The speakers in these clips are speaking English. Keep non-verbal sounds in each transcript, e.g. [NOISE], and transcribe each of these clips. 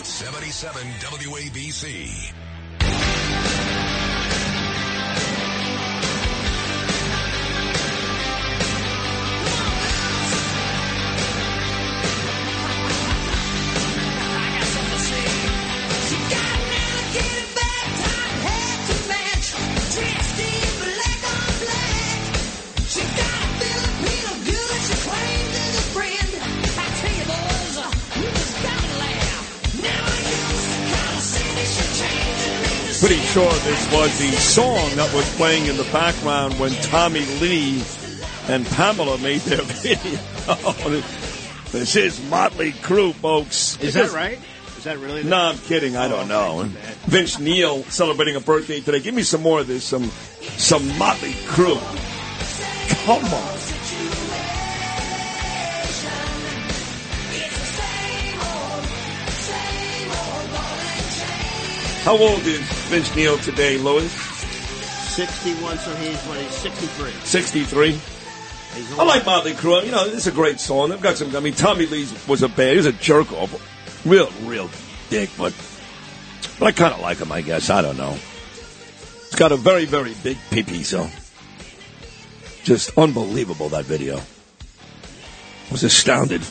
77 WABC. This was the song that was playing in the background when Tommy Lee and Pamela made their [LAUGHS] video. this is Motley Crue, folks. Is that right? Is that really? No, I'm kidding. I don't oh, know. Vince Neil celebrating a birthday today. Give me some more of this. Some some Motley Crue. Come on. How old is Vince Neil today, Louis? 61, so he's what? He's 63. 63. I like Motley Crue. You know, it's a great song. They've got some. I mean, Tommy Lee was a bad. He was a jerk off, real, real dick. But, but I kind of like him. I guess I don't know. It's got a very, very big pee so just unbelievable that video. I was astounded.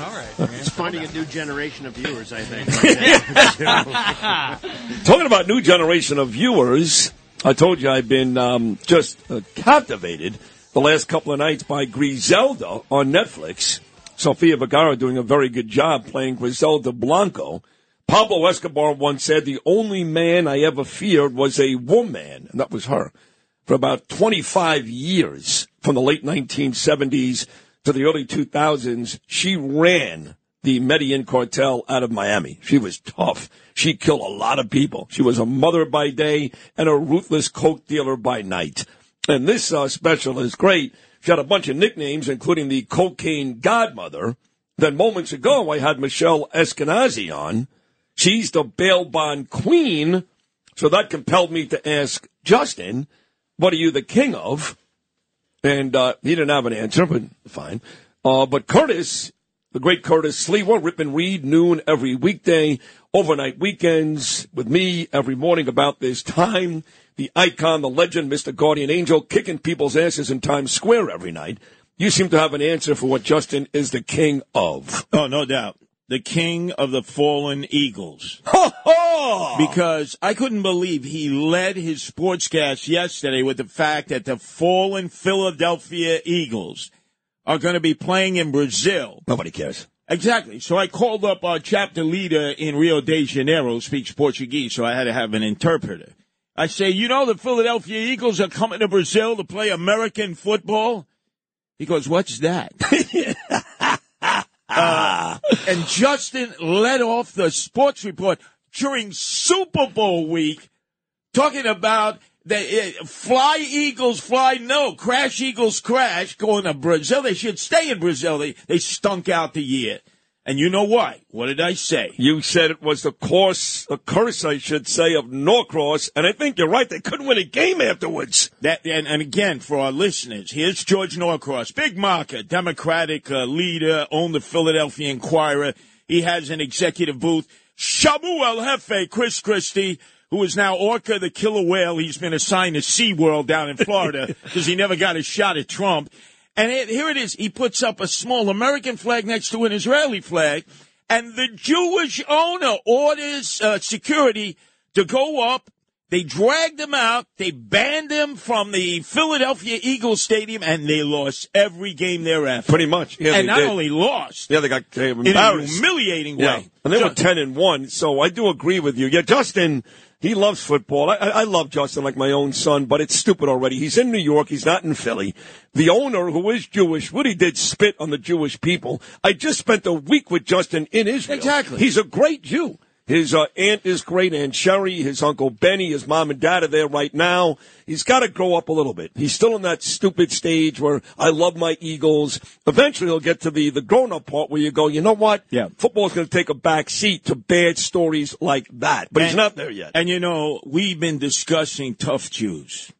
All right. It's finding a new generation of viewers, I think. [LAUGHS] Talking about new generation of viewers, I told you I've been um, just uh, captivated the last couple of nights by Griselda on Netflix. Sofia Vergara doing a very good job playing Griselda Blanco. Pablo Escobar once said, the only man I ever feared was a woman, and that was her. For about 25 years, from the late 1970s to the early 2000s, she ran the Medellin cartel out of Miami. She was tough. She killed a lot of people. She was a mother by day and a ruthless coke dealer by night. And this uh, special is great. She had a bunch of nicknames, including the cocaine godmother. Then moments ago, I had Michelle Eskenazi on. She's the bail bond queen. So that compelled me to ask Justin, what are you the king of? And uh, he didn't have an answer, but fine. Uh, but Curtis, the great Curtis Sliwa, Rip and Read, noon every weekday, overnight weekends with me every morning about this time. The icon, the legend, Mr. Guardian Angel, kicking people's asses in Times Square every night. You seem to have an answer for what Justin is the king of. Oh, no doubt. The king of the fallen Eagles. Because I couldn't believe he led his sportscast yesterday with the fact that the fallen Philadelphia Eagles are going to be playing in Brazil. Nobody cares. Exactly. So I called up our chapter leader in Rio de Janeiro, speaks Portuguese, so I had to have an interpreter. I say, you know, the Philadelphia Eagles are coming to Brazil to play American football? He goes, what's that? [LAUGHS] Uh, and Justin led off the sports report during Super Bowl week talking about the uh, fly Eagles fly no crash Eagles crash going to Brazil. They should stay in Brazil. They they stunk out the year. And you know why? What did I say? You said it was the course, a curse, I should say, of Norcross, and I think you're right. They couldn't win a game afterwards. That and, and again for our listeners, here's George Norcross, big marker, Democratic uh, leader, owned the Philadelphia Inquirer. He has an executive booth. Shamu El Jefe, Chris Christie, who is now Orca the killer whale. He's been assigned to SeaWorld down in Florida [LAUGHS] because he never got a shot at Trump. And it, here it is. He puts up a small American flag next to an Israeli flag, and the Jewish owner orders uh, security to go up. They dragged him out. They banned him from the Philadelphia Eagles Stadium, and they lost every game thereafter. Pretty much. Yeah, and they not did. only lost, Yeah, they got they in a humiliating Yeah, way. and they were ten and one. So I do agree with you. Yeah, Justin, he loves football. I, I love Justin like my own son, but it's stupid already. He's in New York. He's not in Philly. The owner, who is Jewish, really did spit on the Jewish people. I just spent a week with Justin in Israel. Exactly. He's a great Jew. His uh, aunt is great, Aunt Sherry. His uncle Benny, his mom and dad are there right now. He's got to grow up a little bit. He's still in that stupid stage where I love my Eagles. Eventually, he'll get to the the grown up part where you go, you know what? Yeah. football's going to take a back seat to bad stories like that. But he's not there yet. And you know, we've been discussing tough Jews.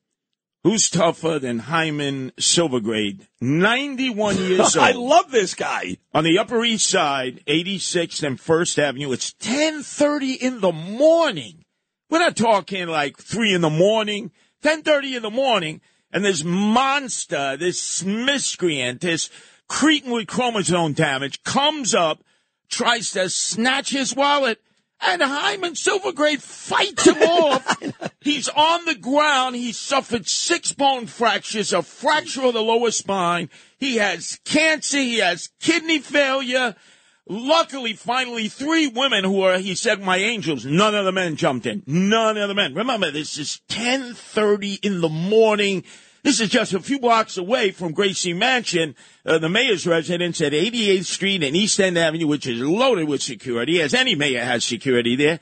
Who's tougher than Hyman Silverglad? 91 [LAUGHS] years old. I love this guy. on the Upper East Side, 86th and First Avenue. It's 10:30 in the morning. We're not talking like three in the morning. 10:30 in the morning, and this monster, this miscreant, this cretin with chromosome damage comes up, tries to snatch his wallet. And Hyman Silverglad fights him [LAUGHS] off. He's on the ground. He suffered six bone fractures, a fracture of the lower spine. He has cancer. He has kidney failure. Luckily, finally, three women who are, he said, my angels. None of the men jumped in. None of the men. Remember, this is 1030 in the morning. This is just a few blocks away from Gracie Mansion, uh, the mayor's residence at 88th Street and East End Avenue, which is loaded with security, as any mayor has security there.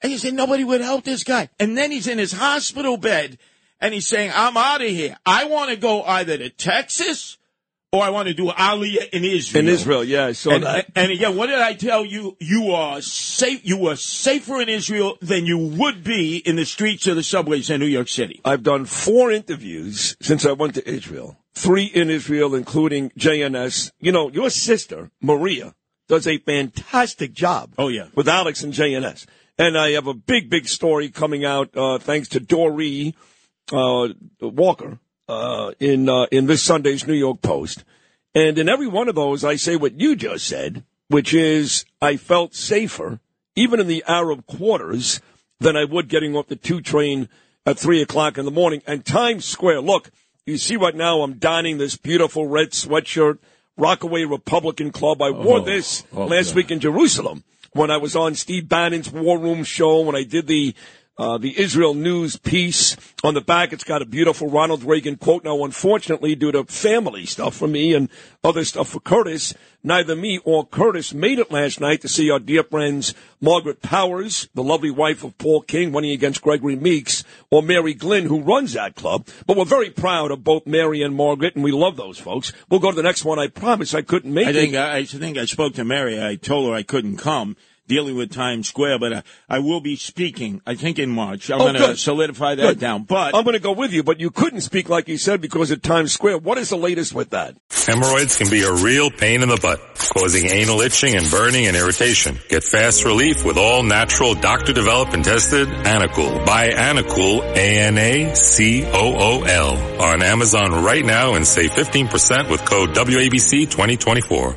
And he said nobody would help this guy. And then he's in his hospital bed and he's saying, I'm out of here. I want to go either to Texas or I want to do Aliyah in Israel. In Israel, yeah, So And, that. and again, what did I tell you? You are safe. You are safer in Israel than you would be in the streets or the subways in New York City. I've done four interviews since I went to Israel. Three in Israel, including JNS. You know, your sister, Maria, does a fantastic job. Oh, yeah. With Alex and JNS. And I have a big, big story coming out, uh, thanks to Doree, uh, Walker, uh, in, uh, in this Sunday's New York Post. And in every one of those, I say what you just said, which is I felt safer, even in the Arab quarters, than I would getting off the two train at three o'clock in the morning. And Times Square, look, you see right now I'm donning this beautiful red sweatshirt, Rockaway Republican Club. I wore this oh, last God. week in Jerusalem when I was on Steve Bannon's War Room show, when I did the uh, the Israel News piece. On the back, it's got a beautiful Ronald Reagan quote. Now, unfortunately, due to family stuff for me and other stuff for Curtis, neither me or Curtis made it last night to see our dear friends Margaret Powers, the lovely wife of Paul King, running against Gregory Meeks, or Mary Glynn, who runs that club. But we're very proud of both Mary and Margaret, and we love those folks. We'll go to the next one. I promise I couldn't make I it. I, I think I spoke to Mary. I told her I couldn't come dealing with Times Square, but I, I will be speaking. I think in March. I'm Oh, going to solidify that Good. down. But I'm going to go with you, but you couldn't speak like you said because of Times Square. What is the latest with that? Hemorrhoids can be a real pain in the butt, causing anal itching and burning and irritation. Get fast relief with all natural doctor developed and tested Anacool. Buy Anacool, A-N-A-C-O-O-L on Amazon right now and save 15% with code WABC 2024.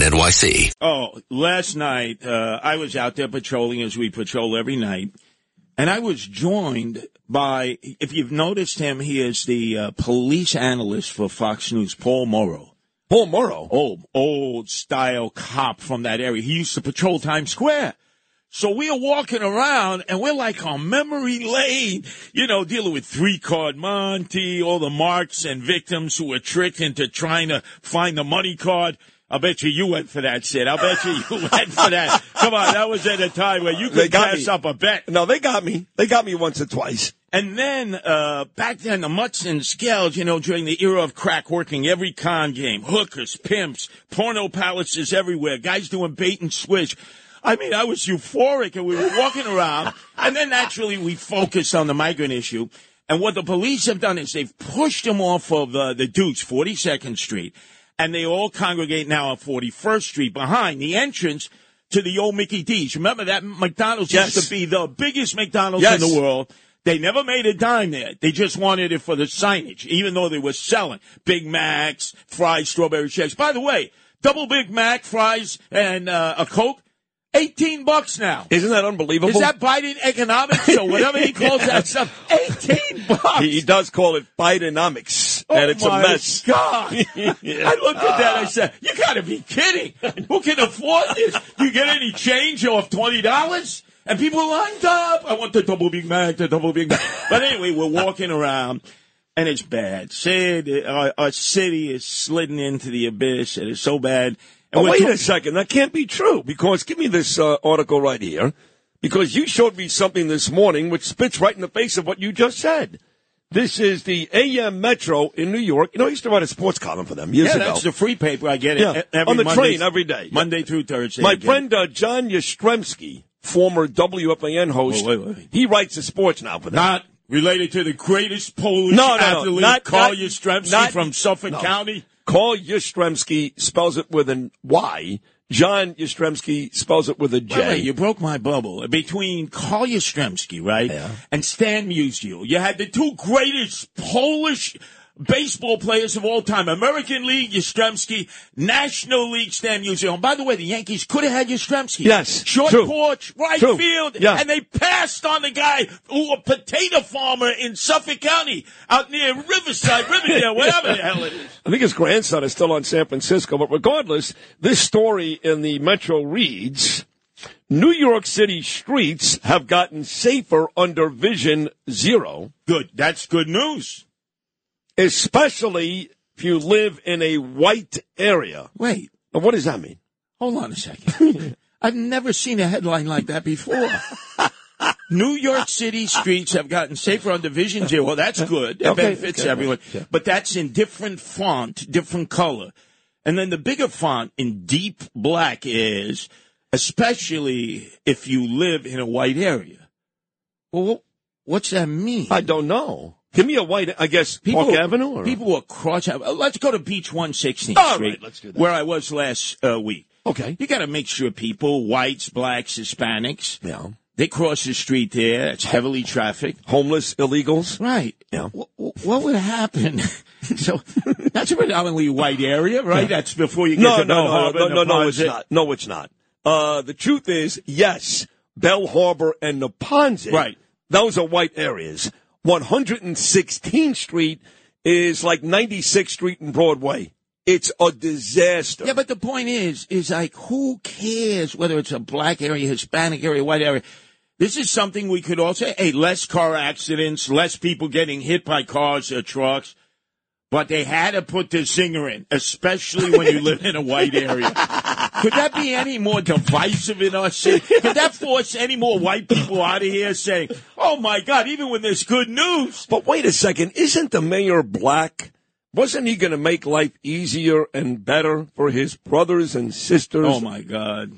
NYC. Oh, last night uh, I was out there patrolling as we patrol every night, and I was joined by. If you've noticed him, he is the uh, police analyst for Fox News, Paul Mauro. Paul Mauro. Old, old style cop from that area. He used to patrol Times Square. So we are walking around and we're like on memory lane, you know, dealing with three card Monty, all the marks and victims who were tricked into trying to find the money card. I bet you you went for that, Sid. I bet you you [LAUGHS] went for that. Come on, that was at a time where you could pass me. up a bet. No, they got me. They got me once or twice. And then uh, back then, the mutts and scales, you know, during the era of crack working every con game, hookers, pimps, porno palaces everywhere, guys doing bait and switch. I mean, I was euphoric, and we were walking around, and then naturally we focused on the migrant issue. And what the police have done is they've pushed them off of uh, the Deuce, 42nd Street, and they all congregate now on 41st Street behind the entrance to the old Mickey D's. Remember that McDonald's Yes. used to be the biggest McDonald's Yes. in the world. They never made a dime there. They just wanted it for the signage, even though they were selling Big Macs, fries, strawberry shakes. By the way, double Big Mac, fries, and uh, a Coke. 18 bucks now. Isn't that unbelievable? Is that Biden economics or whatever he calls that [LAUGHS] stuff? 18 bucks. he, he does call it Bidenomics, Oh and it's a mess. God! [LAUGHS] Yeah. I looked at that. I said, "You got to be kidding! Who can afford this? Do you get any change off twenty dollars?" And people lined up. I want the double Big Mac, the double Big Mac. [LAUGHS] But anyway, we're walking around, and it's bad. Sid, our, our city is sliding into the abyss. And It is so bad. And Oh, wait a second. That can't be true because give me this uh, article right here because you showed me something this morning which spits right in the face of what you just said. This is the AM Metro in New York. You know, I used to write a sports column for them years yeah, ago. that's the free paper. I get it Yeah, every on the train every day. Monday through Thursday. My friend uh, Jon Jastremski, former WFAN host, Wait, wait, wait. he writes the sports now for them. Not related to the greatest Polish No, no, no, not- Carl not- Yastrzemski not- from Suffolk. County. Carl Yastrzemski spells it with an Y. Jon Jastremski spells it with a J. Wait, wait, you broke my bubble. Between Carl Yastrzemski, right, and Stan Musial, you had the two greatest Polish baseball players of all time. American League, Yastrzemski, National League, Stan Musial. And by the way, the Yankees could have had Yastrzemski. Yes, Short true. porch, right True. field, Yeah. and they passed on the guy who a potato farmer in Suffolk County, out near Riverside, Riverdale, whatever the hell it is. [LAUGHS] I think his grandson is still on San Francisco, but regardless, this story in the Metro reads, New York City streets have gotten safer under Vision Zero, Good. That's good news. Especially if you live in a white area. Wait. Now, what does that mean? Hold on a second. [LAUGHS] I've never seen a headline like that before. [LAUGHS] New York City streets have gotten safer on Division Zero. Well, that's good. It Okay, benefits okay, everyone. yeah. But that's in different font, different color. And then the bigger font in deep black is, especially if you live in a white area. Well, what's that mean? I don't know. Give me a white, I guess, Park Avenue? Or? People were cross. Let's go to Beach 116th All right, Street, let's do that. where I was last uh, week. Okay. You got to make sure people, whites, blacks, Hispanics, Yeah. they cross the street there. It's heavily trafficked. Homeless illegals? Right. Yeah. Wh- wh- What would happen? [LAUGHS] so that's a predominantly white area, right? That's before you get No, to no, Bell no, Harbor. no, no, no, it's not. No, it's not. Uh, the truth is, yes, Belle Harbor and Neponset, Right. Those are white areas. 116th Street is like 96th Street and Broadway. It's a disaster. Yeah, but the point is, is like, who cares whether it's a black area, Hispanic area, white area? This is something we could all say, hey, less car accidents, less people getting hit by cars or trucks. But they had to put the zinger in, especially when you live in a white area. [LAUGHS] Could that be any more divisive in our city? Could that force any more white people out of here saying, oh my God, even when there's good news? But wait a second, isn't the mayor black? Wasn't he going to make life easier and better for his brothers and sisters? Oh my God.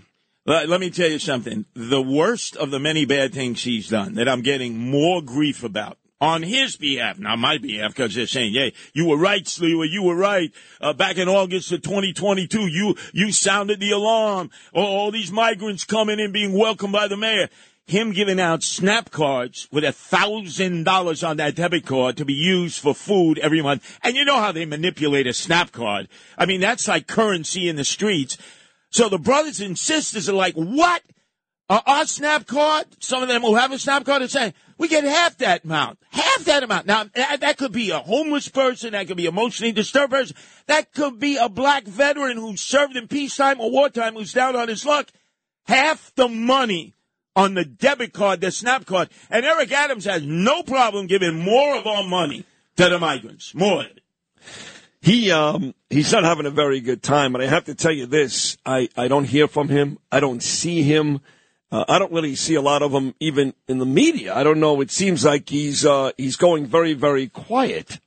Let, let me tell you something. The worst of the many bad things he's done that I'm getting more grief about on his behalf, not my behalf, because they're saying, "Hey, you were right, Sliwa. You were right. Uh, back in August of 2022, you you sounded the alarm. All, these migrants coming in, being welcomed by the mayor." Him giving out snap cards with a thousand dollars on that debit card to be used for food every month, and you know how they manipulate a snap card. I mean, that's like currency in the streets. So the brothers and sisters are like, what? Our snap card, some of them who have a snap card are saying, we get half that amount. Half that amount. Now, that, could be a homeless person. That could be emotionally disturbed person. That could be a black veteran who served in peacetime or wartime who's down on his luck. Half the money on the debit card, the snap card. And Eric Adams has no problem giving more of our money to the migrants. More. He um he's not having a very good time, and I have to tell you this: I I don't hear from him. I don't see him. Uh, I don't really see a lot of him even in the media. I don't know. It seems like he's uh he's going very very quiet.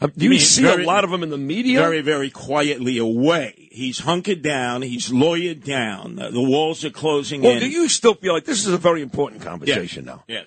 Uh, do you, mean see very- a lot of him in the media? very, very quietly away. He's hunkered down. He's lawyered down. The walls are closing well, in. do you still feel like this is a very important conversation now? Yes.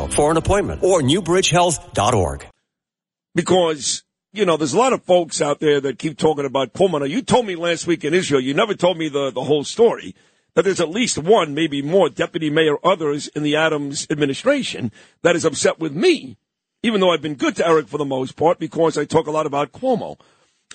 for an appointment or newbridgehealth.org. because you know there's a lot of folks out there that keep talking about Pullman. You told me last week in Israel, you never told me the the whole story. That there's at least one, maybe more, deputy mayor, others in the Adams administration that is upset with me, even though I've been good to Eric for the most part because I talk a lot about Cuomo.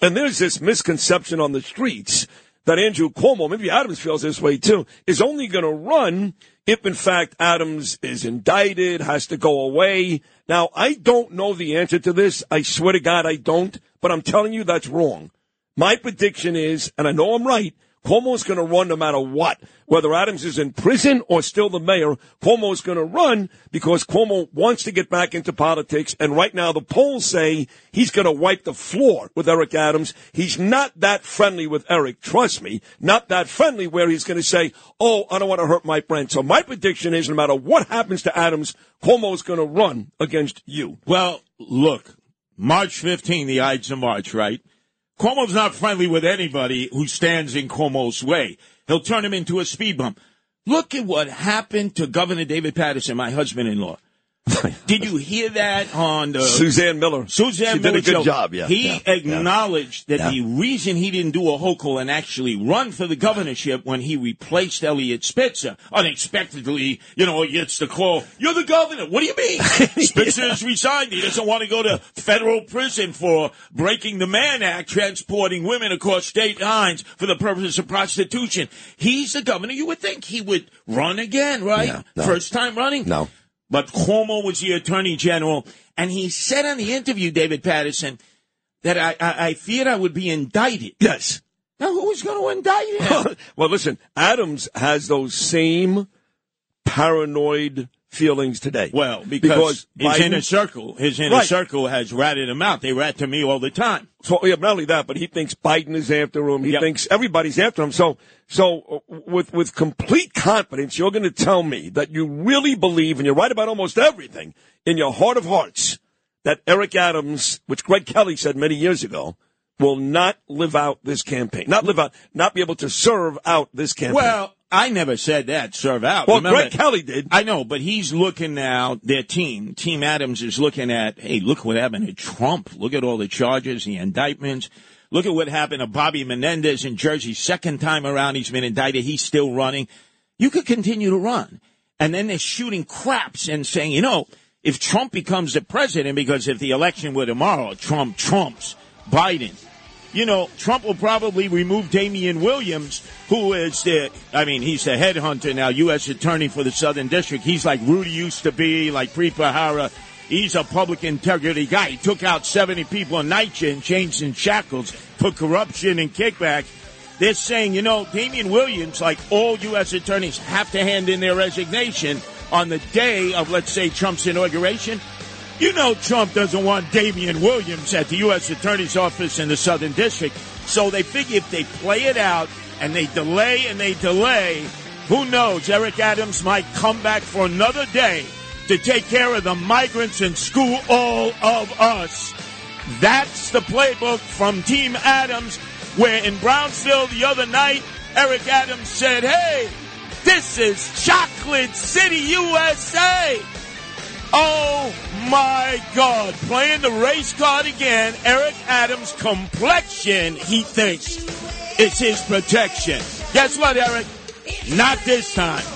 And there's this misconception on the streets that Andrew Cuomo, maybe Adams feels this way too, is only going to run if in fact Adams is indicted, has to go away. Now, I don't know the answer to this. I swear to God I don't, but I'm telling you that's wrong. My prediction is, and I know I'm right, Cuomo's going to run no matter what. Whether Adams is in prison or still the mayor, Cuomo's going to run because Cuomo wants to get back into politics. And right now the polls say he's going to wipe the floor with Eric Adams. He's not that friendly with Eric. Trust me, not that friendly where he's going to say, Oh, I don't want to hurt my friend. So my prediction is no matter what happens to Adams, Cuomo's going to run against you. Well, look, March 15, the Ides of March, right? Cuomo's not friendly with anybody who stands in Cuomo's way. He'll turn him into a speed bump. Look at what happened to Governor David Paterson, my husband-in-law. [LAUGHS] Did you hear that on the Suzanne Miller. Suzanne She did a good show? job, yeah, He yeah, yeah. acknowledged that Yeah. the reason he didn't do a hochul and actually run for the governorship when he replaced Eliot Spitzer, unexpectedly, you know, he gets the call, you're the governor. What do you mean? [LAUGHS] Spitzer has resigned. He doesn't want to go to federal prison for breaking the Mann Act, transporting women across state lines for the purposes of prostitution. He's the governor. You would think he would run again, right? Yeah, no. First time running? No. But Cuomo was the attorney general, and he said on the interview, David Paterson, that I, I, I feared I would be indicted. Yes. Now, who was going to indict him? [LAUGHS] well, listen, Adams has those same paranoid feelings today. well, because, his Biden- inner circle, his inner Right. circle has ratted him out. They rat to me all the time. So yeah, not only that, but he thinks Biden is after him. He Yep. thinks everybody's after him. So, so uh, with with complete confidence, you're going to tell me that you really believe, and you're right about almost everything in your heart of hearts, that Eric Adams, which Greg Kelly said many years ago, will not live out this campaign, not live out, not be able to serve out this campaign. Well, I never said that, serve out. well, Remember- Greg Kelly did. I know, but he's looking now, their team, Team Adams is looking at, hey, look what happened to Trump. Look at all the charges, the indictments. Look at what happened to Bobby Menendez in Jersey. Second time around, he's been indicted. He's still running. You could continue to run. And then they're shooting craps and saying, you know, if Trump becomes the president, because if the election were tomorrow, Trump trumps Biden, you know, Trump will probably remove Damian Williams, who is the, I mean, he's the headhunter now, U.S. Attorney for the Southern District. He's like Rudy used to be, like Preet He's a public integrity guy. He took out 70 people in NYCHA and changed in shackles for corruption and kickback. They're saying, you know, Damian Williams, like all U.S. attorneys, have to hand in their resignation on the day of, let's say, Trump's inauguration. You know Trump doesn't want Damian Williams at the U.S. Attorney's Office in the Southern District. So they figure if they play it out and they delay and they delay, who knows? Eric Adams might come back for another day to take care of the migrants and school all of us. That's the playbook from Team Adams, where in Brownsville the other night, Eric Adams said, Hey, this is Chocolate City, USA. Oh my God. Playing the race card again. Eric Adams' complexion, he thinks, is his protection. Guess what, Eric? Not this time.